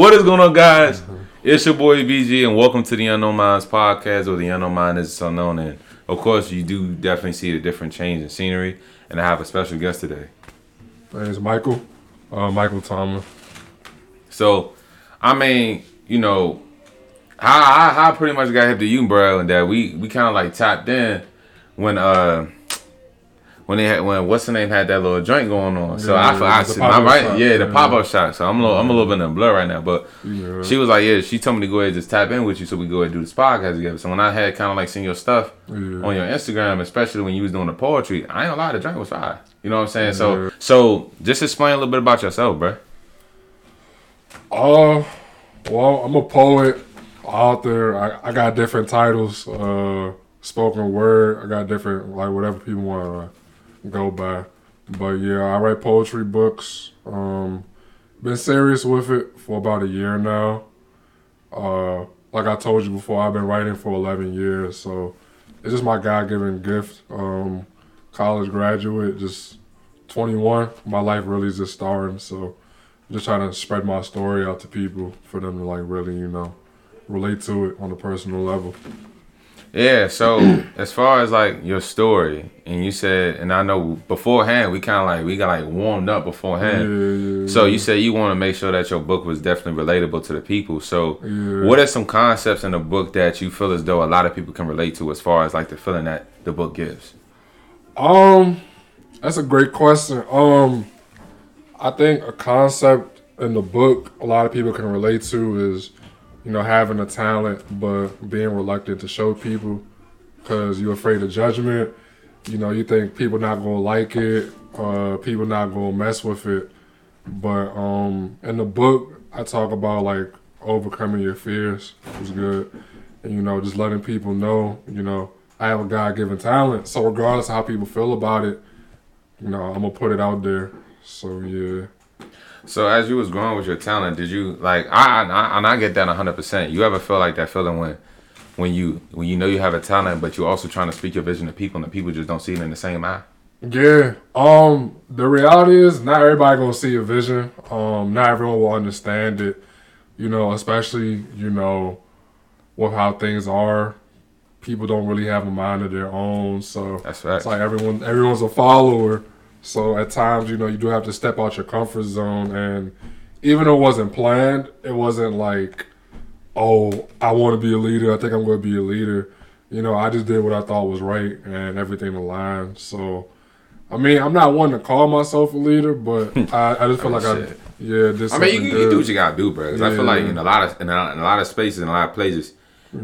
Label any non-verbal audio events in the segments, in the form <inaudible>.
what is going on, guys? It's your boy BG, and welcome to the Unknown Minds podcast, where the unknown mind is unknown. And of course, you do definitely see a different change in scenery. And I have a special guest today. My name is Michael, uh, Michael Thomas. So, I mean, you know, I, I, I pretty much got hip to you, bro, and that we we kind of like tapped in when uh when they had when what's the name had that little joint going on. So Yeah, I, I, I my right, shop, yeah, the yeah. pop up shot. So I'm a little I'm a little bit in a blur right now, but Yeah. she was like, yeah, she told me to go ahead and just tap in with you so we go ahead and do this podcast together. So when I had kind of like seen your stuff on your Instagram, especially when you was doing the poetry, I ain't gonna lie, the joint was fire. You know what I'm saying? So so just explain a little bit about yourself, bro. Uh, well, I'm a poet, author. I, I got different titles. Uh, spoken word. I got different like whatever people want to go by. But yeah, I write poetry books. Um, been serious with it for about a year now. Uh, like I told you before, I've been writing for 11 years, so it's just my God-given gift. Um, college graduate, just 21. My life really is just starting, so I'm just trying to spread my story out to people for them to like really, you know, relate to it on a personal level. Yeah, so <clears throat> as far as like your story, and you said, and I know beforehand we kind of like we got like warmed up beforehand. yeah. So you said you want to make sure that your book was definitely relatable to the people. So Yeah. what are some concepts in the book that you feel as though a lot of people can relate to, as far as like the feeling that the book gives? Um, that's a great question. Um, I think a concept in the book a lot of people can relate to is, you know, having a talent but being reluctant to show people because you're afraid of judgment. You know, you think people not gonna like it, uh, people not gonna mess with it. But um, in the book, I talk about like overcoming your fears, is good, and you know, just letting people know, you know, I have a God given talent. So regardless of how people feel about it, you know, I'm gonna put it out there. So yeah. So as you was growing with your talent, did you like I I and I get that hundred percent. You ever feel like that feeling when when you when you know you have a talent, but you're also trying to speak your vision to people, and the people just don't see it in the same eye? Yeah. Um. The reality is, not everybody gonna see your vision. Um. Not everyone will understand it. You know, especially you know, with how things are. People don't really have a mind of their own, so That's facts. it's like everyone. Everyone's a follower. So at times, you know, you do have to step out your comfort zone, and even though it wasn't planned, it wasn't like, oh, I want to be a leader. I think I'm going to be a leader. You know, I just did what I thought was right, and everything aligned. So. I mean, I'm not one to call myself a leader, but <laughs> I, I just feel like I, Shit. yeah, did I mean, you, you do what you gotta do, bro. 'Cause I feel like in a lot of in a, in a lot of spaces, in a lot of places,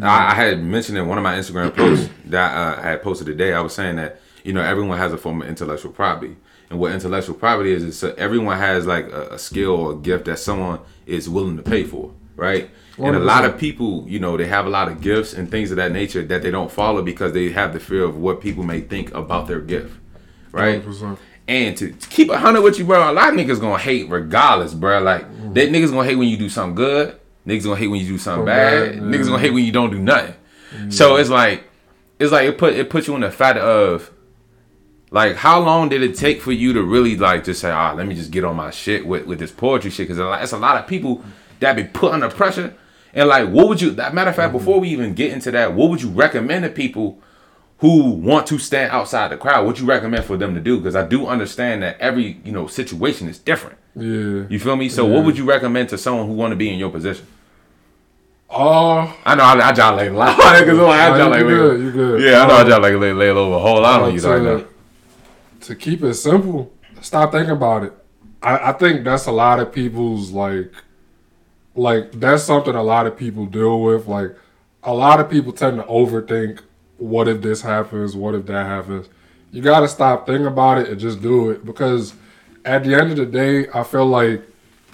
I, I had mentioned in one of my Instagram posts that uh, I had posted today. I was saying that you know everyone has a form of intellectual property, and what intellectual property is is everyone has like a, a skill or a gift that someone is willing to pay for, right? And a lot of people, you know, they have a lot of gifts and things of that nature that they don't follow because they have the fear of what people may think about their gift, right? 100%. And to, to keep a hundred with you, bro, a lot of niggas gonna hate regardless, bro. Like Mm-hmm. they niggas gonna hate when you do something good. Niggas gonna hate when you do something bad. Niggas gonna hate when you don't do nothing. So it's like, it's like it put it puts you in the fact of, like, how long did it take for you to really like just say, ah, let me just get on my shit with with this poetry shit? Because it's a lot of people that be put under pressure. And like, what would you? That matter of fact, Mm-hmm. before we even get into that, what would you recommend to people? who want to stand outside the crowd, what you recommend for them to do? Because I do understand that every you know situation is different. Yeah. You feel me? So what would you recommend to someone who want to be in your position? Oh, I know I, I jolly <laughs> like a lot. Cause like, I you like, good, you good. Yeah, I know I jolly like lay, lay over a whole lot on you right now. To keep it simple, stop thinking about it. I, I think that's a lot of people's like, like that's something a lot of people deal with. Like, a lot of people tend to overthink. What if this happens? What if that happens? You got to stop thinking about it and just do it because at the end of the day, I feel like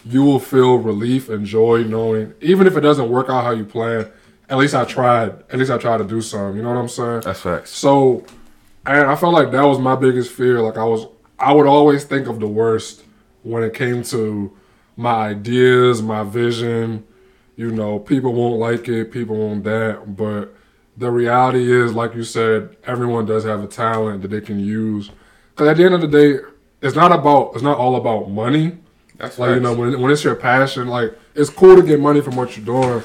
you will feel relief and joy knowing, even if it doesn't work out how you plan. At least I tried. At least I tried to do something. You know what I'm saying? That's facts. So, and I felt like that was my biggest fear. Like I was, I would always think of the worst when it came to my ideas, my vision. You know, people won't like it, people won't that. But the reality is, like you said, everyone does have a talent that they can use. Because at the end of the day, it's not about, it's not all about money. That's like you know when when it's your passion, like it's cool to get money from what you're doing.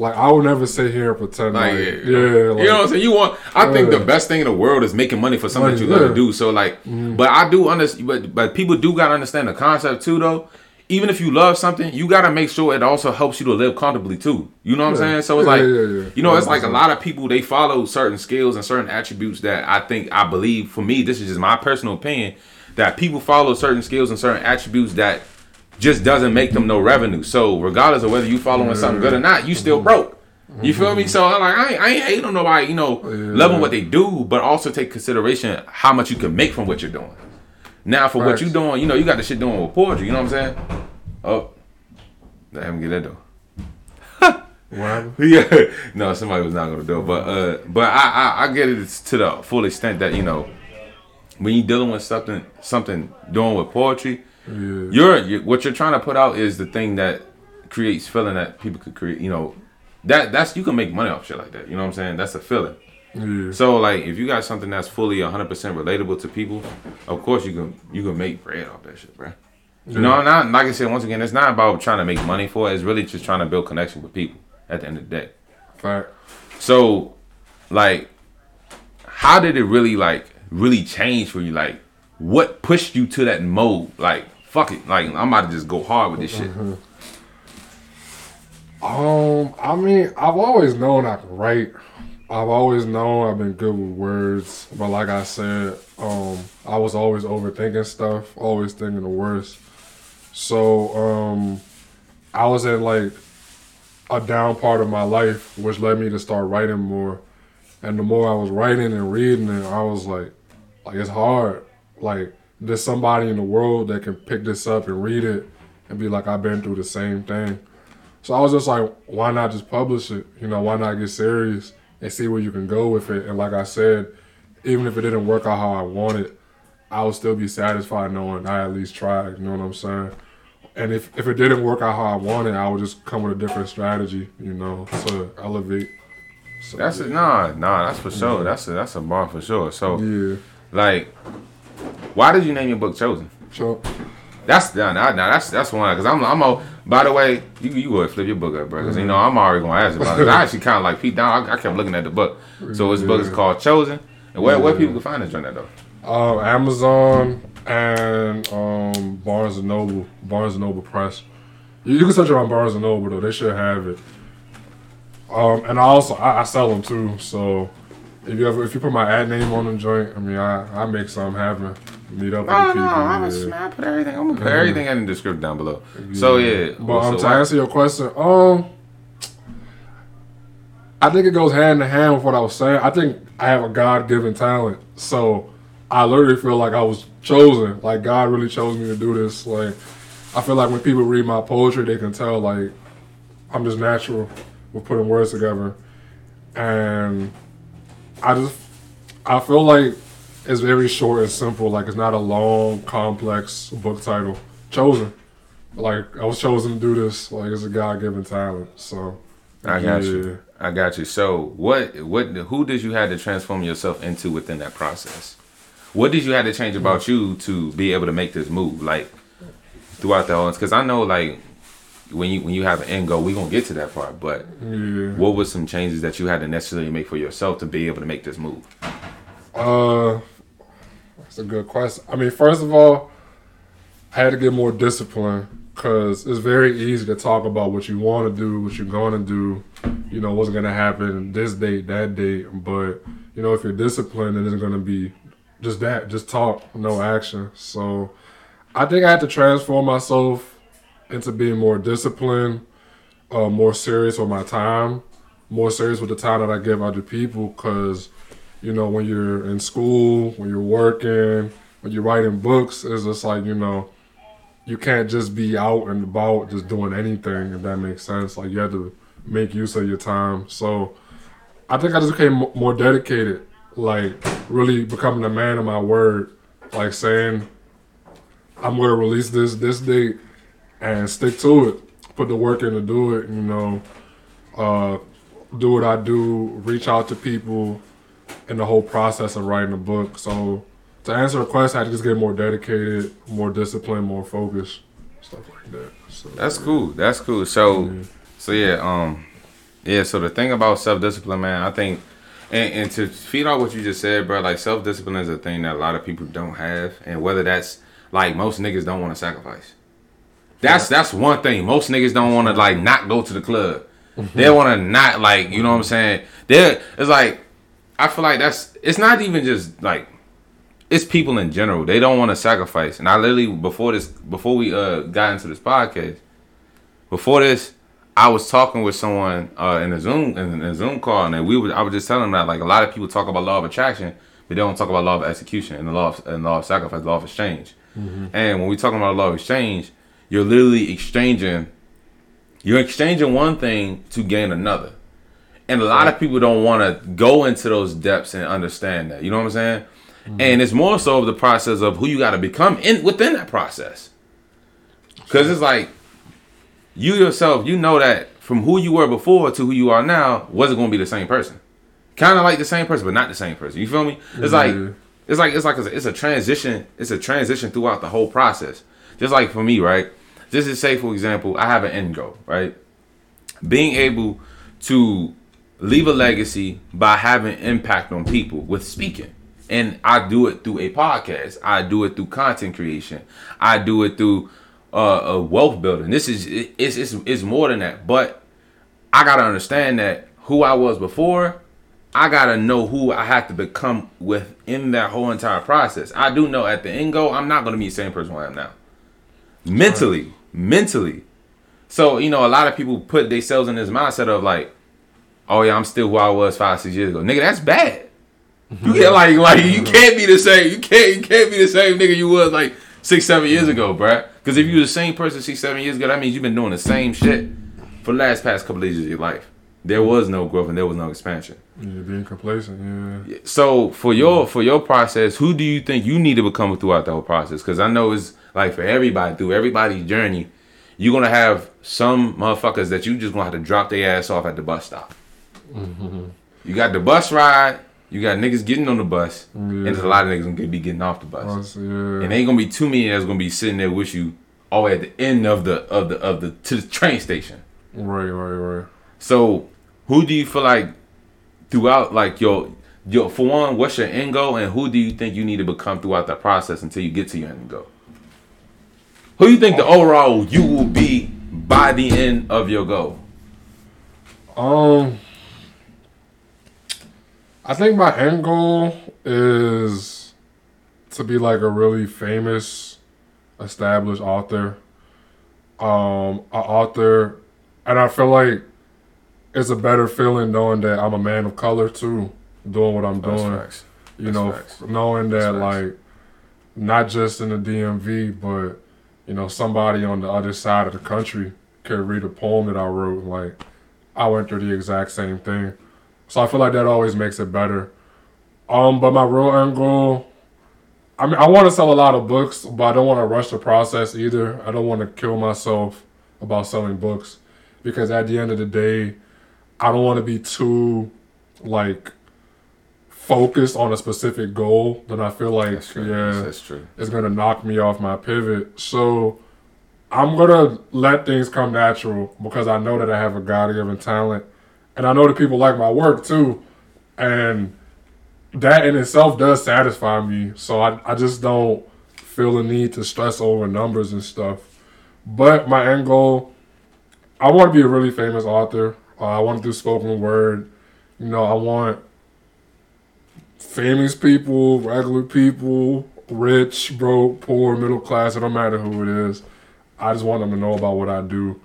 Like I would never sit here and pretend Like, like, yeah, yeah, like, you know what I'm saying? You want? I think the best thing in the world is making money for something that Money, you love yeah. to do. So like, mm-hmm. but I do understand. But but people do gotta understand the concept too, though. Even if you love something, you gotta make sure it also helps you to live comfortably too. You know what I'm saying? So it's like, you know, it's like a lot of people they follow certain skills and certain attributes that I think I believe. For me, this is just my personal opinion that people follow certain skills and certain attributes that just doesn't make them no revenue. So regardless of whether you following something good or mm-hmm. not, you still mm-hmm. broke. You mm-hmm. feel me? So I'm like, I ain't, I ain't hating on nobody, you know, loving what they do, but also take consideration how much you can make from what you're doing. Now, for what you doing, you know, you got the shit doing with poetry. You know what I'm saying? Oh, let him get that though. <laughs> whatever. <laughs> Yeah, no, somebody was not gonna do it, but uh, but I, I I get it to the full extent that you know when you dealing with something something doing with poetry, Yeah. you're, you what you're trying to put out is the thing that creates feeling that people could create. You know, that that's you can make money off shit like that. You know what I'm saying? That's a feeling. Yeah. So like, if you got something that's fully 100 percent relatable to people, of course you can you can make bread off that shit, bro. You know, not like I said once again, it's not about trying to make money for it. It's really just trying to build connection with people at the end of the day. Fact. So, like, how did it really like really change for you? Like, what pushed you to that mode? Like, fuck it, like I'm about to just go hard with this shit. Um, I mean, I've always known I can write. I've always known I've been good with words, but like I said, um, I was always overthinking stuff, always thinking the worst. So, um, I was in like a down part of my life, which led me to start writing more. And the more I was writing and reading it, I was like, like it's hard. Like there's somebody in the world that can pick this up and read it and be like, I've been through the same thing. So I was just like, why not just publish it? You know, why not get serious and see where you can go with it? And like I said, even if it didn't work out how I wanted, I would still be satisfied knowing I at least tried. You know what I'm saying? And if, if it didn't work out how I wanted, I would just come with a different strategy, you know, to elevate. So, That's it. Nah, nah, that's for sure. That's a that's a bar for sure. So, yeah. like, why did you name your book Chosen? So, That's nah, nah, nah, that's that's one. Cause I'm I'm. By the way, you you go flip your book up, bro. because you know I'm already gonna ask about it. I actually kind of like peeped down. I, I kept looking at the book. So this book is called Chosen. And where where people can find this joint at though? um, Amazon and um, Barnes and Noble, Barnes and Noble Press. You, you can search it on Barnes and Noble though; they should have it. Um, and I also I, I sell them too. So if you ever if you put my ad name on the joint, I mean I I make something happen. Meet up with No, no, people. I'm yeah. gonna I put everything. I'm gonna put everything in the description down below. So yeah, But um, so to answer your question, um, I think it goes hand in hand with what I was saying. I think I have a God given talent, so I literally feel like I was chosen. Like God really chose me to do this. Like I feel like when people read my poetry, they can tell like I'm just natural with putting words together, and I just I feel like it's very short and simple. Like it's not a long, complex book title. Chosen like I was chosen to do this. Like it's a God given talent. So I got yeah. you. I got you. So what what who did you have to transform yourself into within that process? What did you have to change about you to be able to make this move? Like throughout the whole because I know like when you when you have an end goal, we gonna get to that part. But Yeah. what was some changes that you had to necessarily make for yourself to be able to make this move? Uh, that's a good question. I mean, first of all, I had to get more discipline because it's very easy to talk about what you want to do, what you're going to do, you know, what's going to happen this date, that date. But, you know, if you're disciplined, then it's going to be just that, just talk, no action. So I think I had to transform myself into being more disciplined, uh, more serious with my time, more serious with the time that I give other people because you know, when you're in school, when you're working, when you're writing books, it's just like, you know, you can't just be out and about just doing anything, if that makes sense. Like, you have to make use of your time. So, I think I just became more dedicated, like, really becoming a man of my word, like saying, I'm going to release this this date and stick to it. Put the work in to do it, you know, uh, do what I do, reach out to people in the whole process of writing a book. So to answer the question, I had to just get more dedicated, more disciplined, more focused. stuff like that. So, That's cool. That's cool. So, so yeah, um, yeah. So the thing about self discipline, man, I think, and, and to feed off what you just said, bro, like self discipline is a thing that a lot of people don't have, and whether that's like most niggas don't want to sacrifice. That's that's one thing. Most niggas don't want to like not go to the club. They want to not like you know what I'm saying. They it's like I feel like that's it's not even just like it's people in general. They don't want to sacrifice. And I literally before this before we uh got into this podcast, before this, I was talking with someone uh in a Zoom in a Zoom call, and we was I was just telling them that like a lot of people talk about law of attraction, but they don't talk about law of execution and the law of and law of sacrifice, law of exchange. And when we talking about law of exchange, you're literally exchanging you're exchanging one thing to gain another. And a lot of people don't want to go into those depths and understand that. You know what I'm saying? Mm-hmm. And it's more so of the process of who you got to become in within that process. Cuz it's like you yourself, you know that from who you were before to who you are now wasn't going to be the same person. Kind of like the same person, but not the same person. You feel me? It's like mm-hmm. it's like it's like it's a, it's a transition. It's a transition throughout the whole process. Just like for me, right? Just to say, for example, I have an end goal, right? Being able to leave a legacy by having impact on people with speaking. And I do it through a podcast. I do it through content creation. I do it through uh, a wealth building. This is it's, it's it's more than that. But I gotta understand that who I was before, I gotta know who I have to become within that whole entire process. I do know at the end goal, I'm not gonna be the same person I am now. Mentally, mentally. So you know, a lot of people put themselves in this mindset of like, oh yeah, I'm still who I was five, six years ago. Nigga, that's bad. <laughs> You get like like you can't be the same. You can't you can't be the same nigga you was like six, seven years ago, bruh. Because if you were the same person six, seven years ago, that means you've been doing the same shit for the last past couple of years of your life. There was no growth and there was no expansion. Yeah, being complacent. Yeah. So for your for your process, who do you think you need to become throughout the whole process? Because I know it's like for everybody through everybody's journey, you're gonna have some motherfuckers that you just gonna have to drop their ass off at the bus stop. Mm-hmm. You got the bus ride, you got niggas getting on the bus, and there's a lot of niggas gonna be getting off the bus. Us, yeah. And ain't gonna be too many that's gonna be sitting there with you all at the end of the of the of the to the train station. right, right, right. So, who do you feel like throughout, like your, your for one, what's your end goal, and who do you think you need to become throughout that process until you get to your end goal? Who you think the overall you will be by the end of your goal? Um, I think my end goal is to be like a really famous, established author. Um, an author, and I feel like it's a better feeling knowing that I'm a man of color too, doing what I'm doing. You That's know, facts. knowing that like not just in the DMV, but you know, somebody on the other side of the country could read a poem that I wrote. Like I went through the exact same thing, so I feel like that always makes it better. Um, but my real end goal, I mean, I want to sell a lot of books, but I don't want to rush the process either. I don't want to kill myself about selling books because at the end of the day, I don't want to be too like focused on a specific goal. Then I feel like That's yeah, That's true. it's gonna knock me off my pivot. So I'm gonna let things come natural because I know that I have a God given talent, and I know that people like my work too, and that in itself does satisfy me. So I I just don't feel the need to stress over numbers and stuff. But my end goal, I want to be a really famous author. Uh, I want to do spoken word. You know, I want famous people, regular people, rich, broke, poor, middle class. It don't matter who it is. I just want them to know about what I do.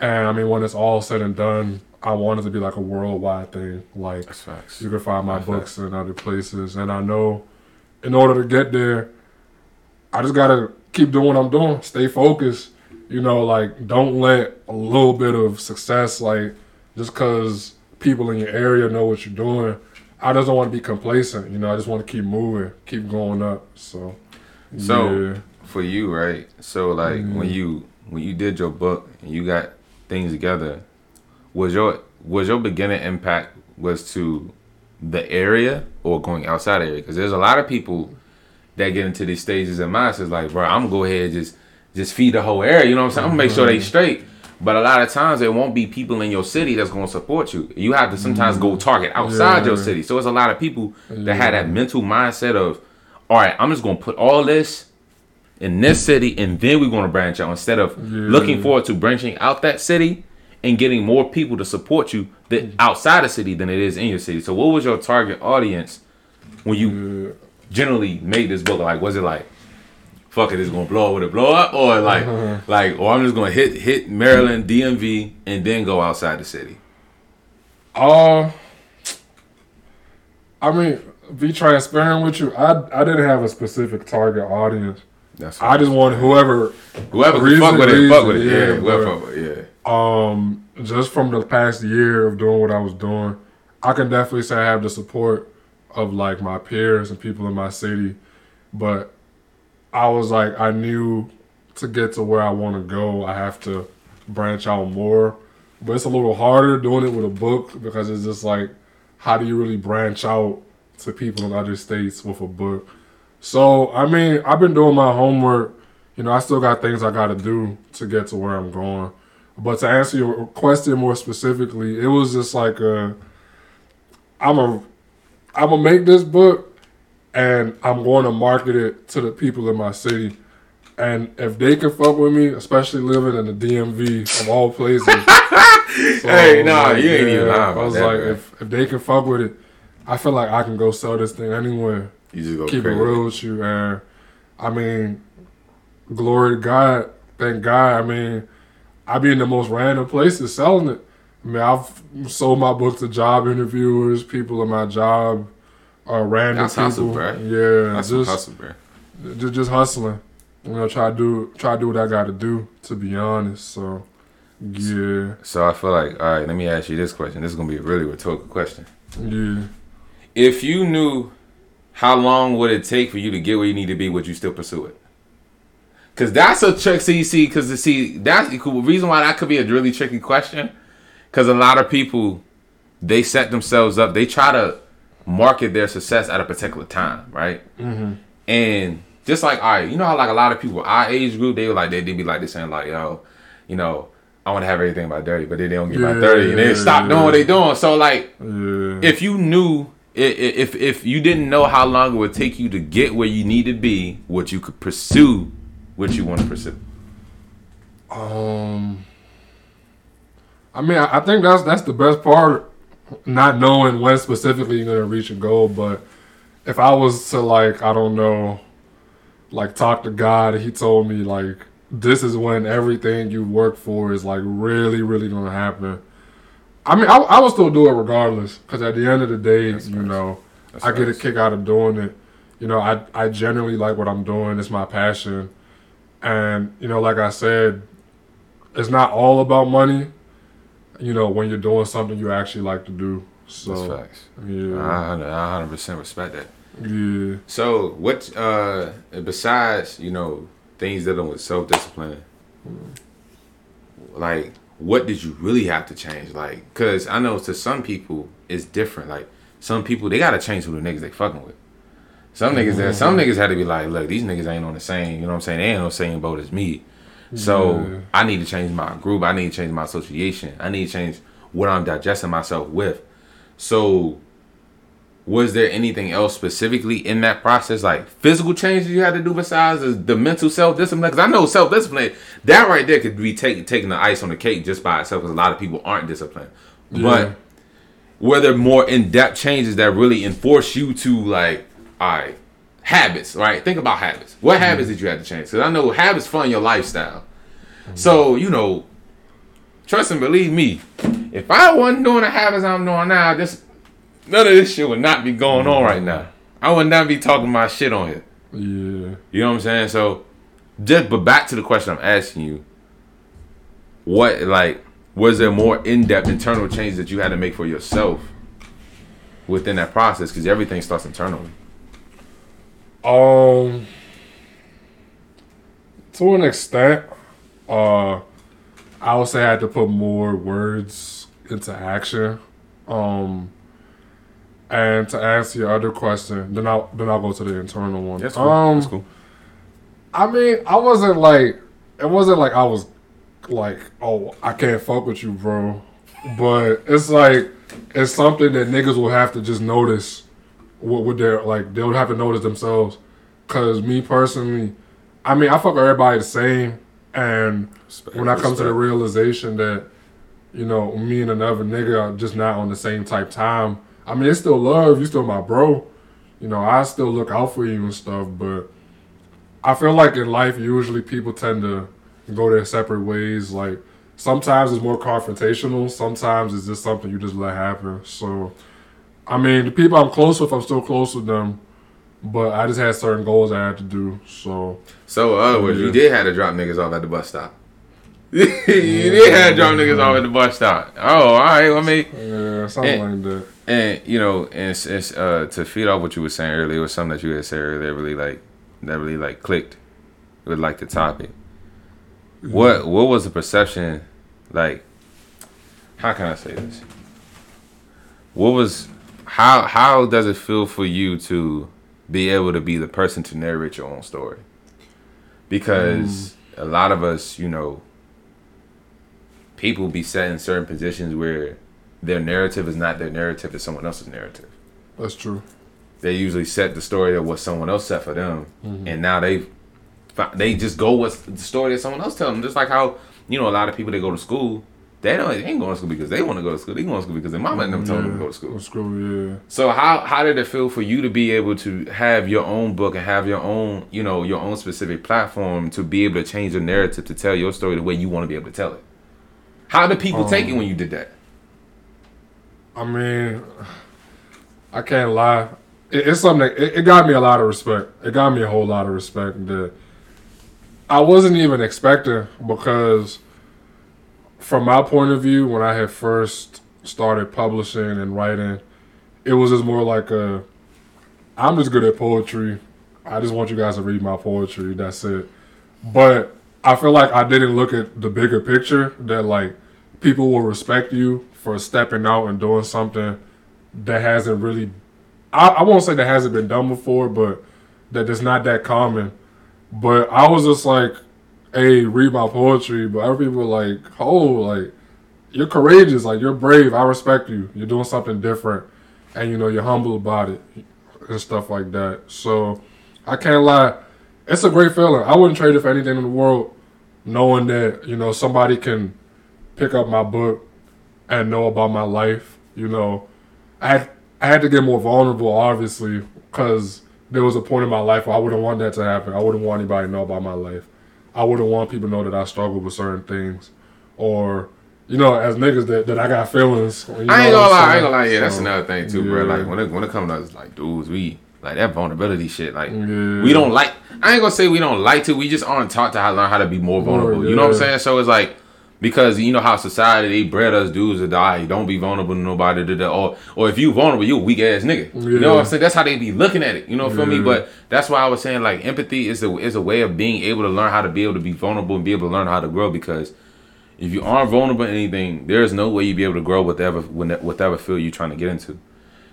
And I mean, when it's all said and done, I want it to be like a worldwide thing. Like facts. you can find my That's books in other places. And I know in order to get there, I just gotta keep doing what I'm doing. Stay focused. You know, like don't let a little bit of success, like just cause people in your area know what you're doing. I just don't want to be complacent. You know, I just want to keep moving, keep going up. So, So yeah. for you, right? So like mm-hmm. when you when you did your book and you got things together, was your was your beginning impact was to the area or going outside the area? Because there's a lot of people that get into these stages and mindsets like, bro, I'm gonna go ahead and just just feed the whole area. You know what I'm saying? I'm gonna make sure they mm-hmm. straight. But a lot of times there won't be people in your city that's gonna support you. You have to sometimes go mm-hmm. target outside your city. So it's a lot of people that had that mental mindset of, all right, I'm just gonna put all this in this city and then we're gonna branch out instead of looking forward to branching out that city and getting more people to support you that mm-hmm. outside the city than it is in your city. So what was your target audience when you Yeah. generally made this book? Like, was it like, fuck it, it's gonna blow up with a blow up, or like, like, or I'm just gonna hit hit Maryland, DMV, and then go outside the city? Uh, I mean, be transparent with you. I I didn't have a specific target audience. That's I just want whoever whoever reason- fuck with it, fuck with it, yeah, yeah, whoever but- fuck with it, yeah. um just from the past year of doing what I was doing, I can definitely say I have the support of like my peers and people in my city. But I was like I knew to get to where I want to go, I have to branch out more. But it's a little harder doing it with a book because it's just like how do you really branch out to people in other states with a book? So I mean, I've been doing my homework. You know, I still got things I got to do to get to where I'm going. But to answer your question more specifically, it was just like a, I'm a, I'm gonna make this book, and I'm going to market it to the people in my city, and if they can fuck with me, especially living in the DMV of all places. <laughs> so, Hey, nah, like, you ain't even lying I was that, like, man. if if they can fuck with it, I feel like I can go sell this thing anywhere You just go keep crazy. it real with you. And I mean, glory to God. Thank God. I mean, I be in the most random places selling it. I mean, I've sold my book to job interviewers, people in my job, uh, random That's hustle, people. Yeah, That's just, hustle, bro. just just hustling. You know, try to do try to do what I got to do. To be honest, so yeah, So I feel like, all right, let me ask you this question. This is gonna be a really rhetorical question. yeah. If you knew how long would it take for you to get where you need to be, would you still pursue it? Cause that's a trick. See, see, cause to see that's the reason why that could be a really tricky question. Cause a lot of people they set themselves up. They try to market their success at a particular time, right? And just like all right, you know how like a lot of people our age group they were like they they be like this saying like yo, you know. I want to have everything by 30, but then they don't get by Yeah, 30 and they stop doing what they doing. So like Yeah. if you knew if if you didn't know how long it would take you to get where you need to be, what you could pursue, what you want to pursue. Um, I mean, I think that's that's the best part, not knowing when specifically you're gonna reach a goal. But if I was to like, I don't know, like talk to God, he told me like this is when everything you work for is like really, really gonna happen. I mean, I, I would still do it regardless, because at the end of the day, you know, That's I get a kick out of doing it. You know, I I generally like what I'm doing. It's my passion, and you know, like I said, it's not all about money. You know, when you're doing something you actually like to do. That's So facts. yeah, I hundred percent respect that. yeah. So what? uh Besides, you know, things dealing with self discipline, like what did you really have to change? Like, cause I know to some people it's different. Like some people they gotta change who the niggas they fucking with. Some niggas, that some niggas had to be like, look, these niggas ain't on the same. You know what I'm saying? They ain't on the same boat as me. So. I need to change my group. I need to change my association. I need to change what I'm digesting myself with. So was there anything else specifically in that process, like physical changes you had to do besides the, the mental self discipline? Because I know self discipline, that right there could be take, taking the ice on the cake just by itself. Because a lot of people aren't disciplined. Yeah. But were there more in depth changes that really enforce you to like, all right, habits, right? Think about habits. What mm-hmm. habits did you have to change? Because I know habits fund your lifestyle. So you know, trust and believe me, if I wasn't doing the habits I'm doing now, this none of this shit would not be going on right now. I would not be talking my shit on here. Yeah. You know what I'm saying? So, just but back to the question I'm asking you. What like was there more in depth internal change that you had to make for yourself within that process? Because everything starts internally. Um, to an extent, uh, I would say I had to put more words into action. Um, and to answer your other question, then I'll then I'll go to the internal one. That's cool. Um, That's cool. I mean, I wasn't like it wasn't like I was like, oh, I can't fuck with you, bro. But it's like it's something that niggas will have to just notice. What would their like? They'll have to notice themselves. Cause me personally, I mean, I fuck everybody the same, and Respect, when I come to the realization that, you know, me and another nigga are just not on the same type time. I mean, it's still love. You still my bro. You know, I still look out for you and stuff. But I feel like in life, usually people tend to go their separate ways. Like sometimes it's more confrontational. Sometimes it's just something you just let happen. So, I mean, the people I'm close with, I'm still close with them. But I just had certain goals I had to do. So So, in other words, you did have to drop niggas off at the bus stop. <laughs> you did have to drop niggas off at the bus stop. Oh, all right. Let me. yeah, something Eh. like that. And you know, and it's uh to feed off what you were saying earlier, it was something that you had said earlier that really like that really like clicked with like the topic. What what was the perception like? How can I say this? What was how how does it feel for you to be able to be the person to narrate your own story? Because a lot of us, you know, people be set in certain positions where their narrative is not their narrative, it's someone else's narrative. That's true. They usually set the story of what someone else set for them, Mm-hmm. and now they they just go with the story that someone else tell them. Just like how you know a lot of people that go to school, they don't they ain't going to school because they want to go to school. They going to school because their mama them told them to go to school. School, yeah. So how how did it feel for you to be able to have your own book and have your own you know your own specific platform to be able to change the narrative to tell your story the way you want to be able to tell it? How did people take it Um, when you did that? I mean, I can't lie. It, it's something. That, it, it got me a lot of respect. It got me a whole lot of respect that I wasn't even expecting because, from my point of view, when I had first started publishing and writing, it was just more like a. I'm just good at poetry. I just want you guys to read my poetry. That's it. But I feel like I didn't look at the bigger picture that like people will respect you for stepping out and doing something that hasn't really I, I won't say that hasn't been done before, but that is not that common. But I was just like, hey, read my poetry. But other people like, oh, like, you're courageous, like you're brave. I respect you. You're doing something different. And you know, you're humble about it and stuff like that. So I can't lie. It's a great feeling. I wouldn't trade it for anything in the world, knowing that, you know, somebody can pick up my book and know about my life. You know, I had I had to get more vulnerable, obviously, because there was a point in my life where I wouldn't want that to happen. I wouldn't want anybody to know about my life. I wouldn't want people to know that I struggle with certain things, or you know, as niggas that, that I got feelings. You know I ain't gonna lie, I ain't gonna lie. Yeah, that's another thing too, bro. Like when it when it comes to us, like dudes, we like that vulnerability shit. Like Yeah. we don't like. I ain't gonna say we don't like to. We just aren't taught to how learn how to be more More, vulnerable. You know what I'm saying? So it's like because you know how society they bred us dudes to die. Don't be vulnerable to nobody. da, da, Or or if you vulnerable, you a weak ass nigga. You know what I'm saying? That's how they be looking at it. You know, feel me? But that's why I was saying like empathy is a is a way of being able to learn how to be able to be vulnerable and be able to learn how to grow because. If you aren't vulnerable in anything, there is no way you'd be able to grow whatever whatever field you're trying to get into.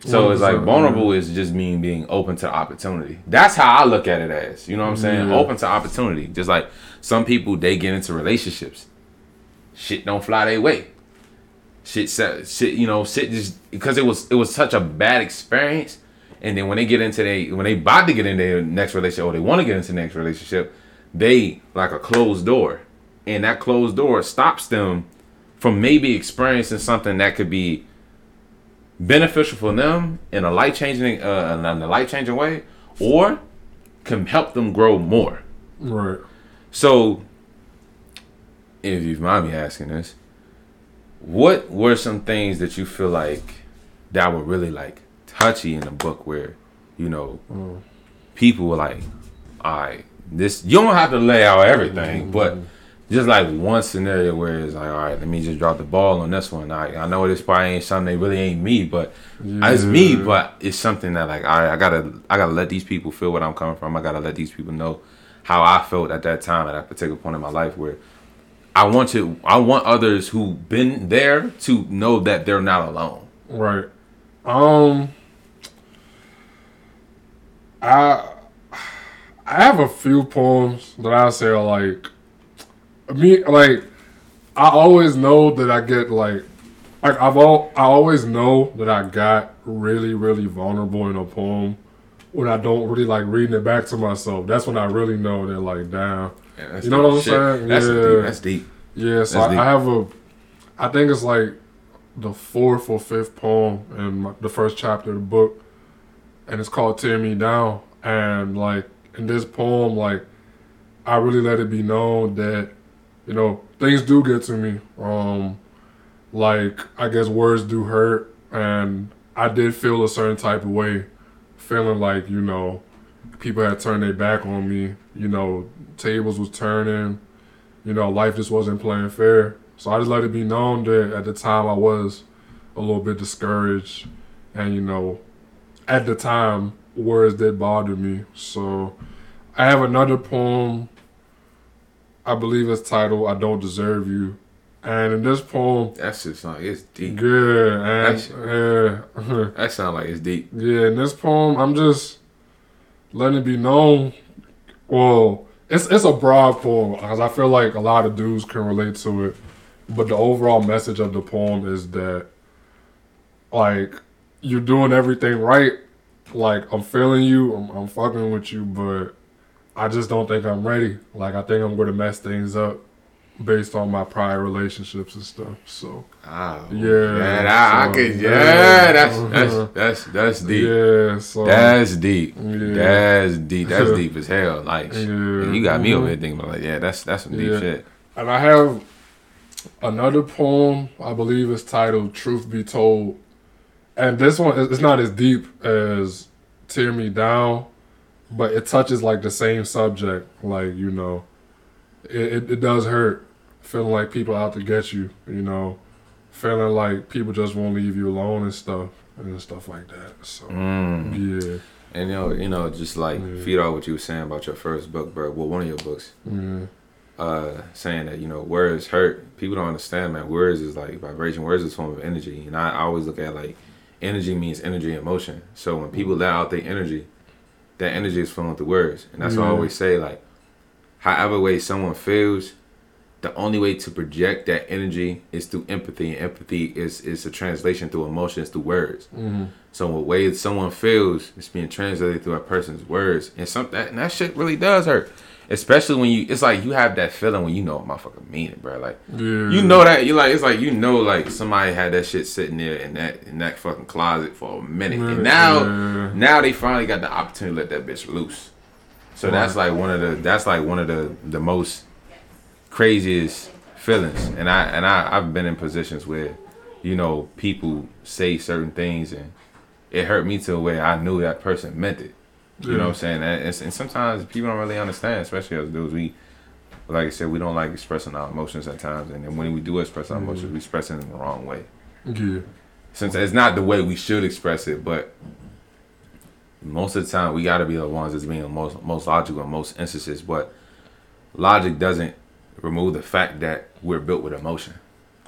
So it's like 100%, vulnerable is just mean being open to opportunity. That's how I look at it as. You know what I'm saying? Yeah. Open to opportunity. Just like some people they get into relationships. Shit don't fly their way. Shit shit, you know, shit just because it was it was such a bad experience. And then when they get into they when they about to get into their next relationship or they want to get into the next relationship, they like a closed door. And that closed door stops them from maybe experiencing something that could be beneficial for them in a life changing uh, in a life changing way, or can help them grow more. Right. So, if you mind me asking this, what were some things that you feel like that were really like touchy in the book where, you know, mm. people were like, all right, this, you don't have to lay out everything, mm-hmm. but just like one scenario where it's like, all right, let me just drop the ball on this one. I, I know this probably ain't something that really ain't me, but it's me, but it's something that like, all right, I gotta, I gotta let these people feel what I'm coming from. I gotta let these people know how I felt at that time at that particular point in my life where I want to I want others who've been there to know that they're not alone. Right. Um I I have a few poems that I say are like me like I always know that I get like like I've all I always know that I got really really vulnerable in a poem when I don't really like reading it back to myself. That's when I really know that like damn. That's You know what I'm shit. saying? That's Yeah. deep. That's deep. Yeah, so I. I have a I think it's like the fourth or fifth poem in my, the first chapter of the book, and it's called "Tear Me Down." And like in this poem, like I really let it be known that you know things do get to me. Um, like I guess words do hurt, and I did feel a certain type of way, feeling like you know people had turned their back on me. You know, tables was turning. You know, life just wasn't playing fair. So I just let it be known that at the time I was a little bit discouraged, and you know, at the time words did bother me. So I have another poem. I believe it's titled "I Don't Deserve You," and in this poem, That's just like it's deep. good and That's- yeah. <laughs> That sound like it's deep. Yeah, in this poem, I'm just letting it be known. Well, it's it's a broad poem because I feel like a lot of dudes can relate to it. But the overall message of the poem is that, like, you're doing everything right. Like, I'm feeling you, I'm, I'm fucking with you, but I just don't think I'm ready. Like, I think I'm going to mess things up based on my prior relationships and stuff. So, Oh, Yeah, man, I, I so, could, yeah. yeah, that's Uh-huh. that's that's that's deep. yeah, so. That's deep. Yeah. That's deep. That's <laughs> deep as hell. Like, Yeah. you got me over here thinking about like, yeah, that's that's some deep shit. And I have another poem, I believe it's titled Truth Be Told. And this one is it's not as deep as Tear Me Down, but it touches like the same subject. Like, you know, it, it, it does hurt feeling like people out to get you, you know, feeling like people just won't leave you alone and stuff and stuff like that. So, Mm. yeah, And you know, you know, just like Yeah. feed off what you were saying about your first book, bro. Well, one of your books, yeah, uh, saying that you know words hurt. People don't understand, man. Words is like vibration. Words is a form of energy, and I, I always look at like energy means energy and motion. So when people let out their energy, that energy is flowing through words, and that's why I always say like, however way someone feels, the only way to project that energy is through empathy, and empathy is is a translation through emotions through words. hmm So the way someone feels is being translated through a person's words, and some that and that shit really does hurt. Especially when you, it's like you have that feeling when you know a motherfucker mean it, bro. Like yeah. you know that you like, it's like you know, like somebody had that shit sitting there in that in that fucking closet for a minute, and now yeah. now they finally got the opportunity to let that bitch loose. So that's like one of the that's like one of the the most craziest feelings, and I and I I've been in positions where you know people say certain things and it hurt me to where I knew that person meant it. You know what I'm saying? And, and, and sometimes people don't really understand, especially as dudes. We, like I said, we don't like expressing our emotions at times, and then when we do express our emotions, mm. we express it in the wrong way. Yeah. Since it's not the way we should express it, but most of the time we got to be the ones that's being most most logical in most instances. But logic doesn't remove the fact that we're built with emotion.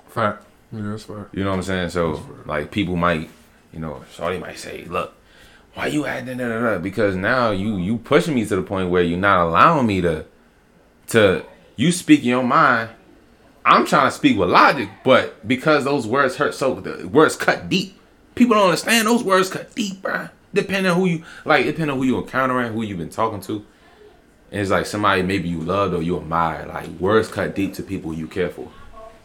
Fact. Yeah, that's fact. You know what I'm saying? So like people might, you know, Shorty might say, "Look, why you at da, da, da, da?" Because now you you pushing me to the point where you're not allowing me to to you speak your mind. I'm trying to speak with logic, but because those words hurt so the words cut deep. People don't understand those words cut deep, bruh. Depending on who you like, depending on who you encountering, who you've been talking to. And it's like somebody maybe you loved or you admire. Like words cut deep to people you care for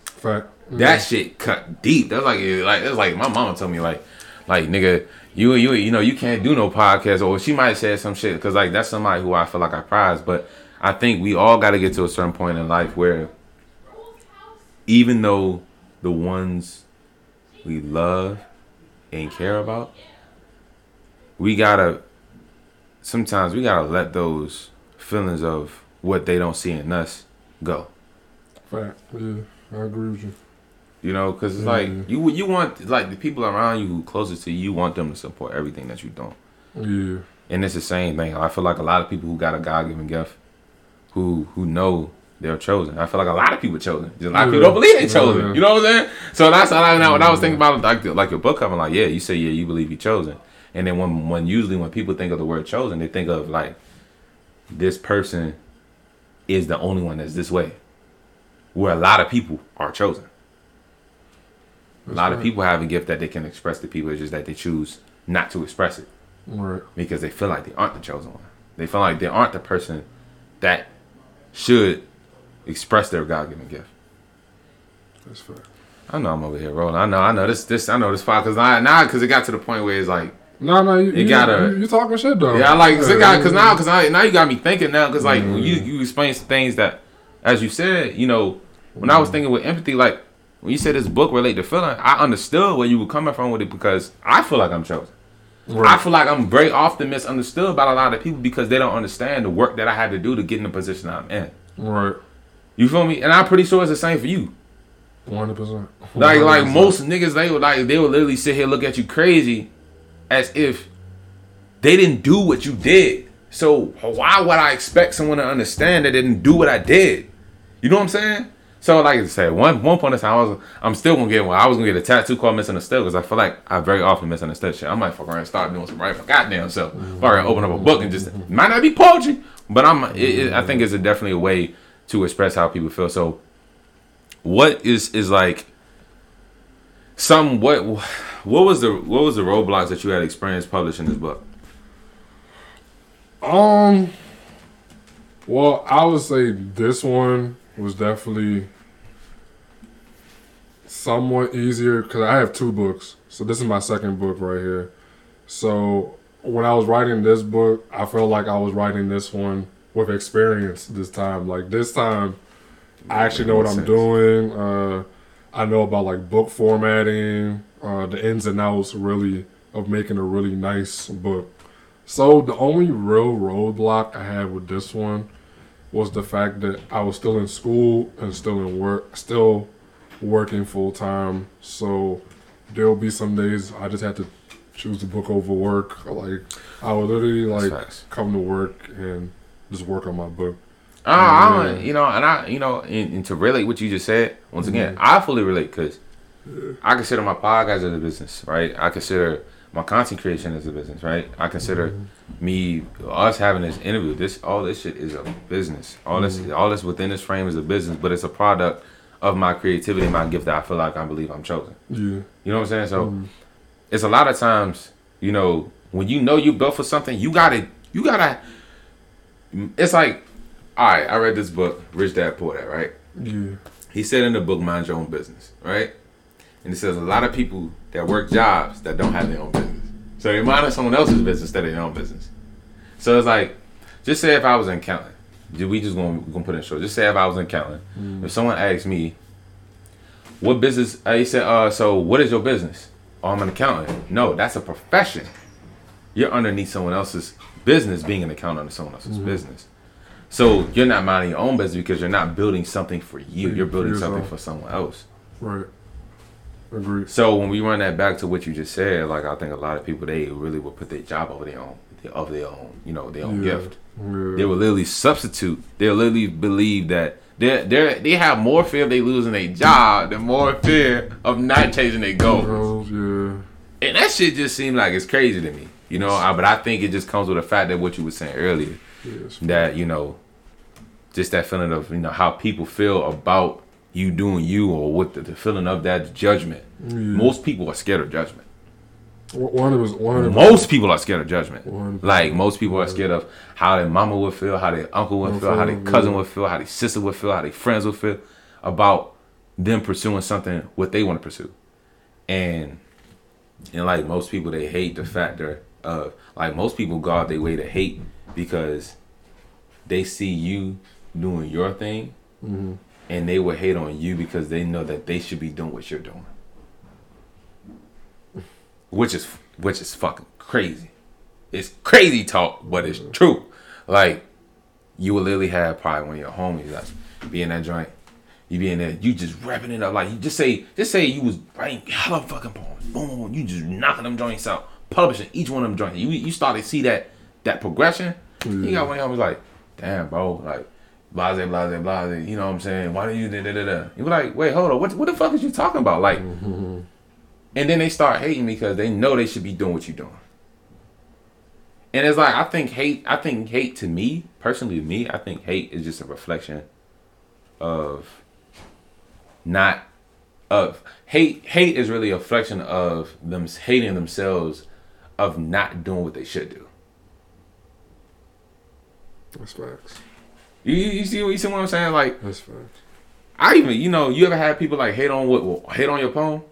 Fact. that shit cut deep. That's like like that's like my mama told me like like nigga you you you know you can't do no podcast or she might have said some shit because like that's somebody who I feel like I prize. But I think we all got to get to a certain point in life where even though the ones we love and care about, we gotta sometimes we gotta let those feelings of what they don't see in us go. Fact. Yeah, I agree with you. You know, because it's like you you want like the people around you who closest to you, want them to support everything that you're doing. Yeah. And it's the same thing. I feel like a lot of people who got a God given gift, who who know they're chosen. I feel like a lot of people chosen. Just a lot of people don't believe they chosen. Yeah. You know what I'm saying? So that's what I, when I was thinking about like the, like your book cover. Like yeah, you say yeah, you believe you're chosen. And then when when usually when people think of the word chosen, they think of like this person is the only one that's this way. where a lot of people are chosen. a lot of people have a gift that they can express to people. It's just that they choose not to express it Right. because they feel like they aren't the chosen one. They feel like they aren't the person that should express their God given gift. That's fair. I know I'm over here rolling. I know, I know this, this, I know this file because I now because it got to the point where it's like, No, no, you, It you, gotta- you, you talking shit though. yeah, I like cause it got because yeah. now because I now you got me thinking now because like when you Mm. you explain some things that, as you said, you know, when I was thinking with empathy, like when you said this book relate to feeling, I understood where you were coming from with it because I feel like I'm chosen. I feel like I'm very often misunderstood by a lot of people because they don't understand the work that I had to do to get in the position I'm in. Right. You feel me? And I'm pretty sure it's the same for you. One hundred percent. Like like most niggas, they would like they would literally sit here look at you crazy, as if they didn't do what you did. So why would I expect someone to understand that they didn't do what I did? You know what I'm saying? So like I said, one one point in time, I was I'm still gonna get one. I was gonna get a tattoo called misunderstood because I feel like I very often misunderstood shit. I might fuck around and start doing some right for goddamn self. Mm-hmm. Or open up a book and just might not be poetry, but I'm. It, it, I think it's a, definitely a way to express how people feel. So what is is like some what what was the what was the roadblocks that you had experienced publishing this book? Um. Well, I would say this one was definitely somewhat easier because I have two books. So this is my second book right here. So when I was writing this book, I felt like I was writing this one with experience this time. Like this time, I actually know what I'm doing. Uh, I know about like book formatting, uh, the ins and outs, really of making a really nice book. So the only real roadblock I had with this one was the fact that I was still in school and still in work, still working full time. So there'll be some days I just had to choose the book over work. Like I would literally like come to work and just work on my book. Uh, I you know, and I, you know, and, and to relate what you just said, once again, I fully relate because I consider my podcast as a business, right? I consider my content creation as a business, right? I consider mm-hmm. me, us having this interview, this, all this shit is a business. All this, mm-hmm. all this within this frame is a business, but it's a product of my creativity my gift that I feel like I believe I'm chosen. Yeah. You know what I'm saying? So mm-hmm. it's a lot of times, you know, when you know you built for something, you gotta, you gotta. It's like, all right, I read this book, Rich Dad Poor Dad, right? Yeah. He said in the book, mind your own business, right? And it says a lot of people that work jobs that don't have their own business, so they mind someone else's business instead of their own business. So it's like, just say if I was in accounting, we just gonna, gonna put it in short. Just say if I was in accounting, mm. if someone asked me, what business? Uh, I said, uh, so what is your business? Oh, I'm an accountant. No, that's a profession. You're underneath someone else's business, being an accountant under someone else's mm. business. So you're not minding your own business because you're not building something for you. You're building something for someone else. Right. Agreed. So when we run that back to what you just said, like I think a lot of people they really will put their job over their own, of their own, you know, their own Yeah. gift. Yeah. They will literally substitute. They'll literally believe that they they they have more fear of they losing their job than more fear of not chasing their goals. Yeah. And that shit just seemed like it's crazy to me, you know. I, but I think it just comes with the fact that what you were saying earlier, Yes. that you know, just that feeling of you know how people feel about you doing you, or what the, the feeling of that judgment. Most people are scared of judgment. One of us. One of Most people are scared of judgment. Like most people are scared of how their mama would feel, how their uncle would feel, how their cousin would feel, how their sister would feel, how their friends would feel about them pursuing something what they want to pursue. And and like most people they hate the factor of like most people go out their way to hate because they see you doing your thing Mm-hmm. And they will hate on you because they know that they should be doing what you're doing. Which is which is fucking crazy. It's crazy talk, but it's mm-hmm. true. Like you will literally have probably one of your homies like be in that joint. You be in there, you just wrapping it up. Like you just say, just say you was writing hella fucking poems. Boom, boom, boom. You just knocking them joints out, publishing each one of them joints. You you start to see that that progression. You got mm-hmm. one of was like, damn, bro, like blase, blase, blase. You know what I'm saying? Why don't you da da da da? You be like, wait, hold on, what what the fuck is you talking about? Like, mm-hmm. and then they start hating because they know they should be doing what you're doing. And it's like I think hate. I think hate to me personally, to me, I think hate is just a reflection of not of hate. Hate is really a reflection of them hating themselves of not doing what they should do. That's facts. You, you see you see what I'm saying? Like That's. I even you know you ever had people like hate on what hate on your poem?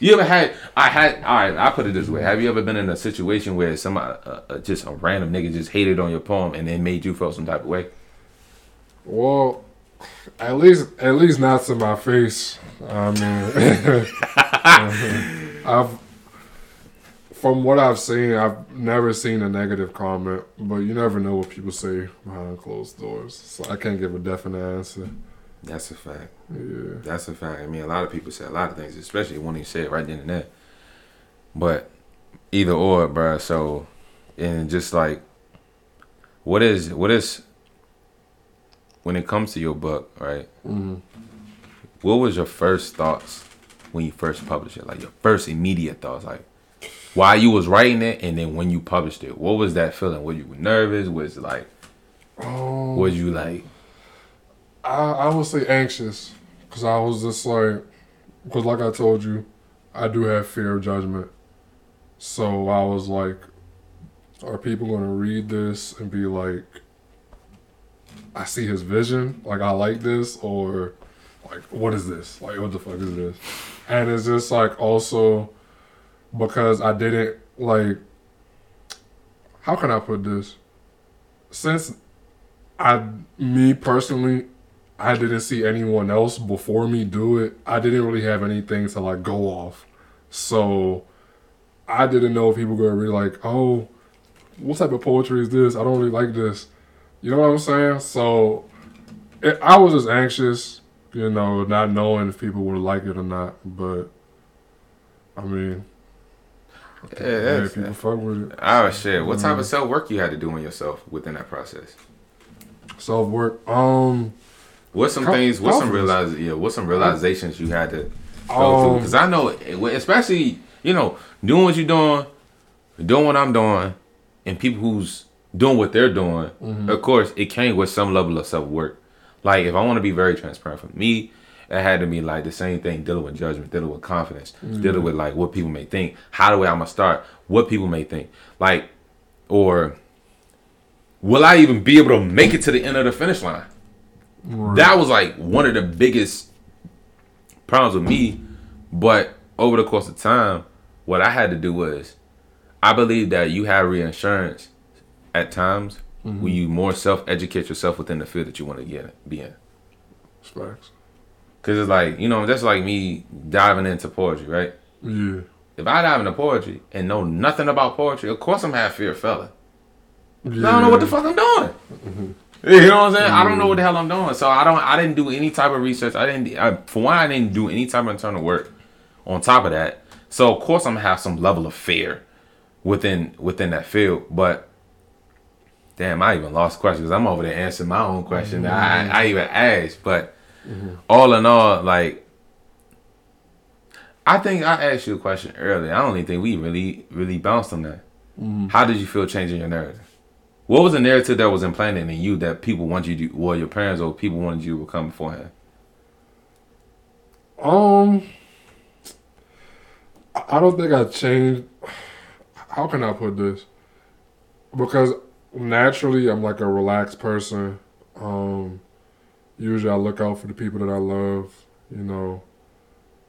You ever had? I had. All right, I put it this way: Have you ever been in a situation where somebody, uh, uh, just a random nigga, just hated on your poem and then made you feel some type of way? Well, at least at least not to my face. I mean, <laughs> I've from what I've seen, I've never seen a negative comment, but you never know what people say behind closed doors. So I can't give a definite answer. That's a fact. Yeah. That's a fact. I mean, a lot of people say a lot of things, especially when you say it right then and there. But either or, bruh. So, and just like, what is what is when it comes to your book, right? hmm What was your first thoughts when you first published it? Like your first immediate thoughts, like while you was writing it, and then when you published it, what was that feeling? Were you nervous? Was it like, Um, was you like, I, I would say anxious because I was just like, because like I told you, I do have fear of judgment. So I was like, are people going to read this and be like, I see his vision, like I like this, or like what is this? Like what the fuck is this? And it's just like also because I didn't like. How can I put this? Since I, me personally, I didn't see anyone else before me do it. I didn't really have anything to like go off. So I didn't know if people were be like, oh, what type of poetry is this? I don't really like this. You know what I'm saying? So it, I was just anxious, you know, not knowing if people would like it or not. But I mean, yeah, yeah, that's- people fuck with it. oh shit, what type of self work you had to do on yourself within that process? Self work. Um, What's some Com- things? What some realize? Yeah, what's some realizations you had to go through? Um, Because I know, especially you know, doing what you're doing, doing what I'm doing, and people who's doing what they're doing. Mm-hmm. Of course, it came with some level of self work. Like if I want to be very transparent for me, it had to be like the same thing dealing with judgment, dealing with confidence, Mm-hmm. dealing with like what people may think, how do I, I'm gonna start, what people may think, like, or will I even be able to make it to the end of the finish line? right. that was like one of the biggest problems with me. But over the course of time, what I had to do was, I believe that you have reinsurance at times when you more self educate yourself within the field that you want to get be in. facts. Cause it's like you know that's like me diving into poetry, right? Yeah. If I dive into poetry and know nothing about poetry, of course I'm half fear fella. yeah. I don't know what the fuck I'm doing. Mm-hmm. You know what I'm saying? I don't know what the mm-hmm. hell I'm doing. So I don't. I didn't do any type of research. I didn't. I, for one, I didn't do any type of internal work. On top of that, so of course I'm gonna have some level of fear within within that field. But damn, I even lost questions. I'm over there answering my own question that I, I even asked. But all in all, like I think I asked you a question earlier. I don't even think we really really bounced on that. How did you feel changing your narrative? What was the narrative that was implanted in you that people wanted you to, well, your parents or people wanted you to become beforehand? Um, I don't think I changed. How can I put this? Because naturally, I'm like a relaxed person. Um, usually, I look out for the people that I love. You know,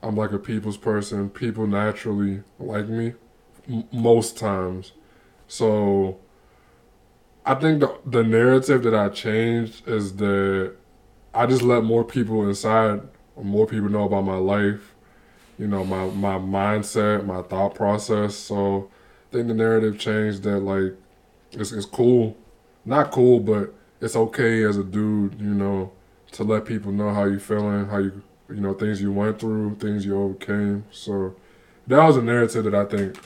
I'm like a people's person. People naturally like me m- most times. So, I think the the narrative that I changed is that I just let more people inside more people know about my life, you know, my my mindset, my thought process. So I think the narrative changed that like it's it's cool. Not cool, but it's okay as a dude, you know, to let people know how you feeling, how you you know, things you went through, things you overcame. So that was a narrative that I think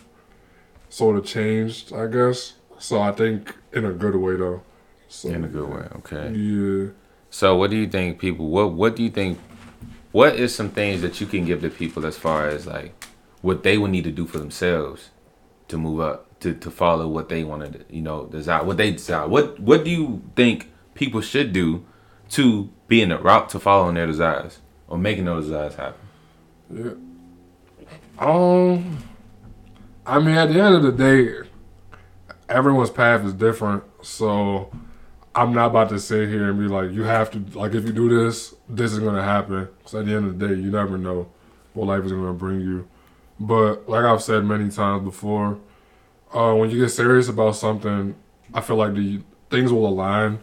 sort of changed, I guess. So I think in a good way though. So In a good way, okay. Yeah. So, what do you think people? What What do you think? What is some things that you can give to people as far as like what they would need to do for themselves to move up to to follow what they want to, you know, desire what they desire. What What do you think people should do to be in the route to following their desires? or making those desires happen? Yeah. Um, I mean, at the end of the day, everyone's path is different. So I'm not about to sit here and be like, you have to, like, if you do this, this is going to happen. Because at the end of the day, you never know what life is going to bring you. But like I've said many times before, uh, when you get serious about something, I feel like the things will align.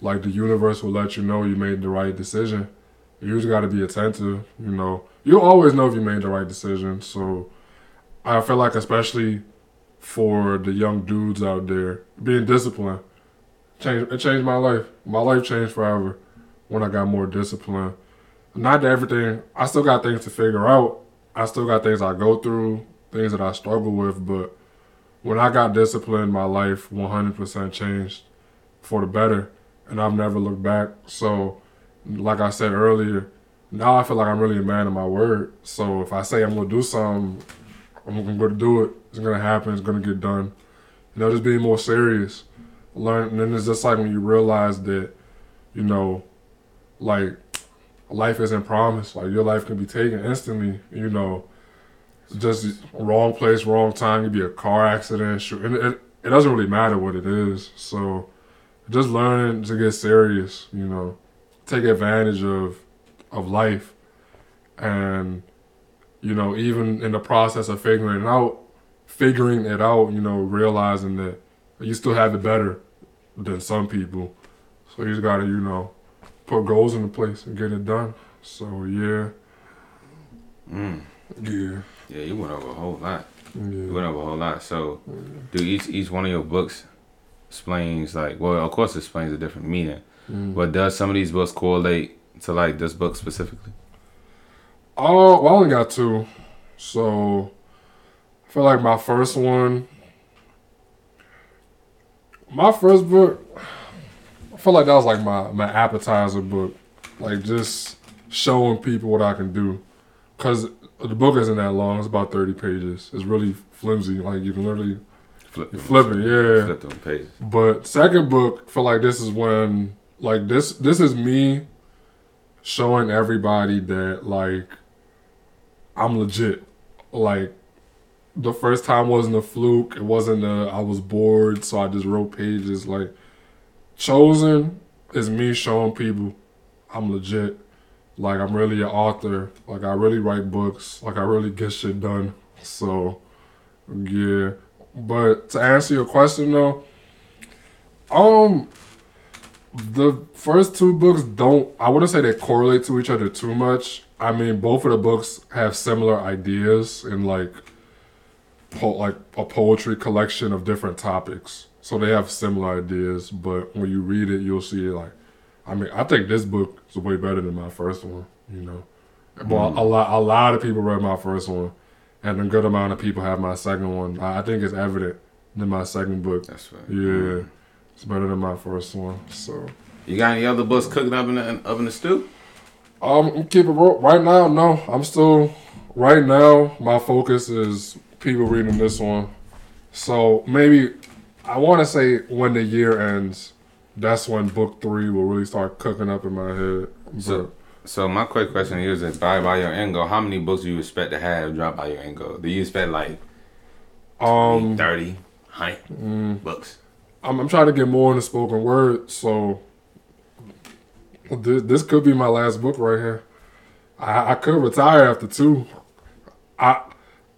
Like the universe will let you know you made the right decision. You just got to be attentive. You know, you'll always know if you made the right decision. So I feel like, especially for the young dudes out there, being disciplined changed. It changed my life. My life changed forever when I got more discipline. Not everything. I still got things to figure out. I still got things I go through, things that I struggle with. But when I got disciplined, my life 100% changed for the better, and I've never looked back. So, like I said earlier, now I feel like I'm really a man of my word. So if I say I'm gonna do something, I'm gonna go do it. It's gonna happen. It's gonna get done. You know, just being more serious. Learn, and then it's just like when you realize that, you know, like life isn't promised. Like your life can be taken instantly. You know, just wrong place, wrong time. Could be a car accident. Sure, and it, it doesn't really matter what it is. So, just learning to get serious. You know, take advantage of of life, and you know, even in the process of figuring it out, figuring it out. You know, realizing that you still have it better than some people. So you just gotta, you know, put goals into place and get it done. So yeah. Mm. Yeah. Yeah, you went over a whole lot. Yeah. You went over a whole lot. So, do each each one of your books explains like well, of course, it explains a different meaning. Mm. But does some of these books correlate to like this book specifically? Oh, well, I only got two. So I feel like my first one, my first book, I feel like that was like my, my appetizer book. Like just showing people what I can do. Because the book isn't that long, it's about 30 pages. It's really flimsy. Like you can literally Flip, you flip it, yeah. Flip them pages. But second book, feel like this is when like this this is me showing everybody that like I'm legit. Like the first time wasn't a fluke. It wasn't a I was bored, so I just wrote pages. Like chosen is me showing people I'm legit. Like I'm really an author. Like I really write books. Like I really get shit done. So yeah. But to answer your question though, um, the first two books don't. I wouldn't say they correlate to each other too much. I mean, both of the books have similar ideas and like, po- like a poetry collection of different topics. So they have similar ideas, but when you read it, you'll see like, I mean, I think this book is way better than my first one. You know, well, a lot, a lot of people read my first one, and a good amount of people have my second one. I, think it's evident in my second book. That's right. Yeah, it's better than my first one. So, You got any other books cooking up in the up in the stew? um, keep it real. Right now, no, I'm still. Right now, my focus is people reading this one. So maybe I want to say when the year ends, that's when book three will really start cooking up in my head. So- So my quick question here is: that by by your end goal, how many books do you expect to have drop by your end goal? Do you expect like um, 30, 100 mm, books? I'm, I'm trying to get more into spoken word, so this, this could be my last book right here. I, I could retire after two. I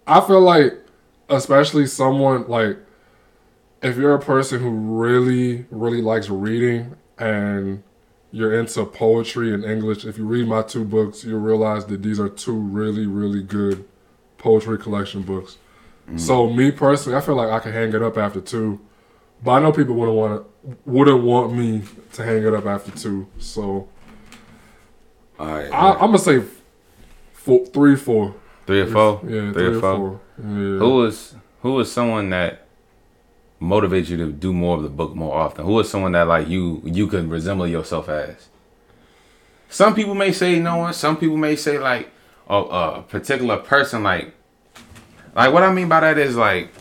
I feel like, especially someone like, if you're a person who really really likes reading and you're into poetry and English, if you read my two books, you'll realize that these are two really really good poetry collection books. Mm-hmm. So me personally, I feel like I could hang it up after two. But I know people wouldn't want to, wouldn't want me to hang it up after two. So All right, I, I'm gonna say four, three, four. three or four, Yeah, three, or four. Yeah. Who is who is someone that motivates you to do more of the book more often? Who is someone that like you you can resemble yourself as? Some people may say no one. Some people may say like a, a particular person. Like like what I mean by that is like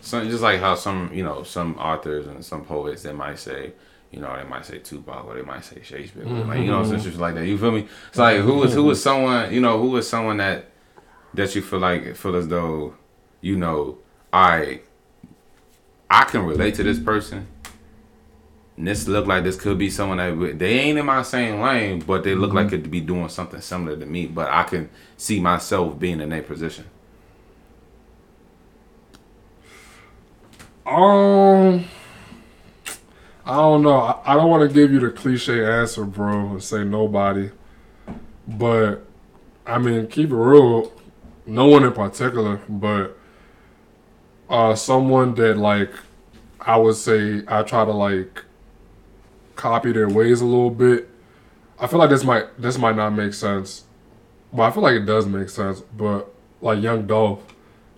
some just like how some you know some authors and some poets they might say you know, they might say Tupac or they might say Shakespeare, mm-hmm. like you know, some shit like that. You feel me? It's like who is who is someone you know who is someone that that you feel like feel as though you know I I can relate to this person. And this look like this could be someone that they ain't in my same lane, but they look mm-hmm. like it to be doing something similar to me. But I can see myself being in their position. Um, I don't know. I, I don't want to give you the cliche answer, bro, and say nobody. But I mean, keep it real. No one in particular, but uh, someone that like I would say I try to like copy their ways a little bit. I feel like this might this might not make sense, but I feel like it does make sense. But like Young Dolph,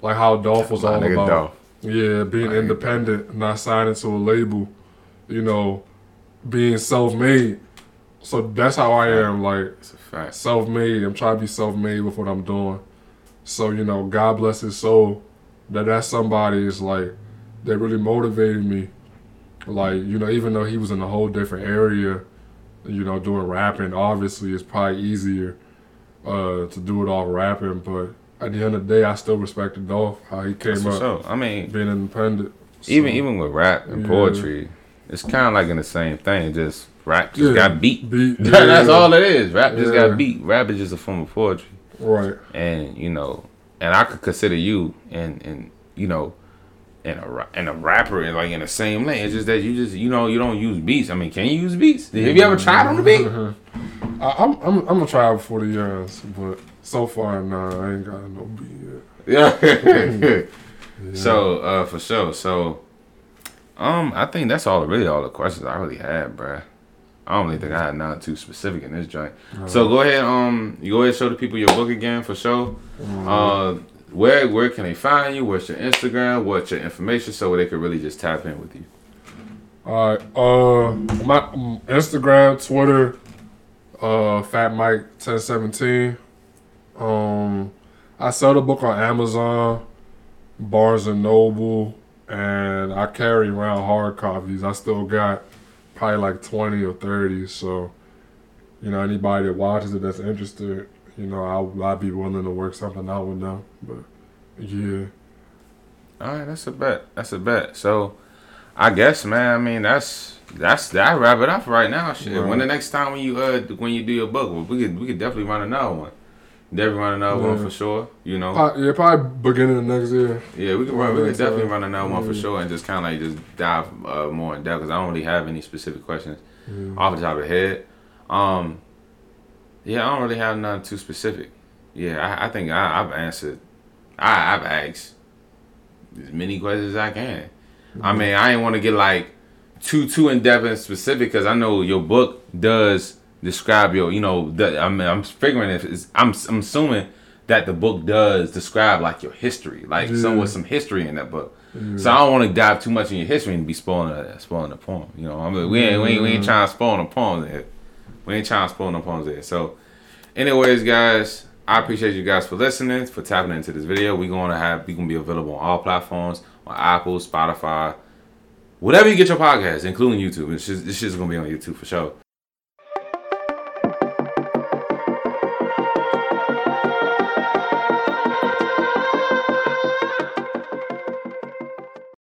like how Dolph was all about, Dolph. yeah, being independent, not signing to a label, you know, being self made. So that's how I am, like self made. I'm trying to be self made with what I'm doing. So you know, God bless his soul. That that somebody is like that really motivated me like, you know, even though he was in a whole different area, you know, doing rapping, obviously it's probably easier uh, to do it all rapping, but at the end of the day, I still respected Dolph how he came up. I mean, being independent. So, even even with rap and yeah. poetry, it's kind of like in the same thing. Just rap just yeah. got beat. beat <laughs> yeah, That's all it is. Rap just got beat. Rap is just a form of poetry. Right. And you know, and I could consider you and and you know and a and a rapper and like in the same lane. It's just that you just you know you don't use beats. I mean, can you use beats? Have you ever tried on the beat? <laughs> I, am I'm I'm gonna try it for the years, but so far nah, I ain't got no beat yet. Yeah. yeah. <laughs> So uh, for sure. So um, I think that's all really all the questions I really had, bruh. I don't really think I had none too specific in this joint. So go ahead, um, you go ahead and show the people your book again for sure. Mm-hmm. Uh, where where can they find you? What's your Instagram? What's your information so they could really just tap in with you? All right. Uh, my Instagram, Twitter, uh, Fat Mike ten seventeen. Um, I sell the book on Amazon, Barnes and Noble, and I carry around hard copies. I still got probably like twenty or thirty. So, you know, anybody that watches it that's interested, you know, I'll, I'd be willing to work something out with them. But yeah. All right, that's a bet. That's a bet. So, I guess, man. I mean, that's that's that. Wrap it up right now. Shit. Right. When the next time when you uh when you do your book, well, we could we could definitely run another one. Definitely run another yeah. one for sure. You know. Probably, yeah, probably beginning of next year. Yeah, we can run. We can definitely run another yeah. one for sure, and just kind of like just dive uh, more in depth because I don't really have any specific questions yeah. off the top of the head. Um, yeah, I don't really have nothing too specific. Yeah, I, I think I, have answered. I, I've asked as many questions as I can. Mm-hmm. I mean, I didn't want to get like too too in depth and specific because I know your book does describe your. You know, the, I mean, I'm figuring if it's, I'm I'm assuming that the book does describe like your history, like yeah. some with some history in that book. Yeah. So I don't want to dive too much in your history and be spoiling a, spoiling the poem. You know, I mean, we ain't, we ain't, we ain't trying to spoil the poem. There. We ain't trying to spoil no poems there. So, anyways, guys, I appreciate you guys for listening, for tapping into this video. We're gonna have we gonna be available on all platforms, on Apple, Spotify, whatever you get your podcast, including YouTube. It's just, this shit's gonna be on YouTube for sure.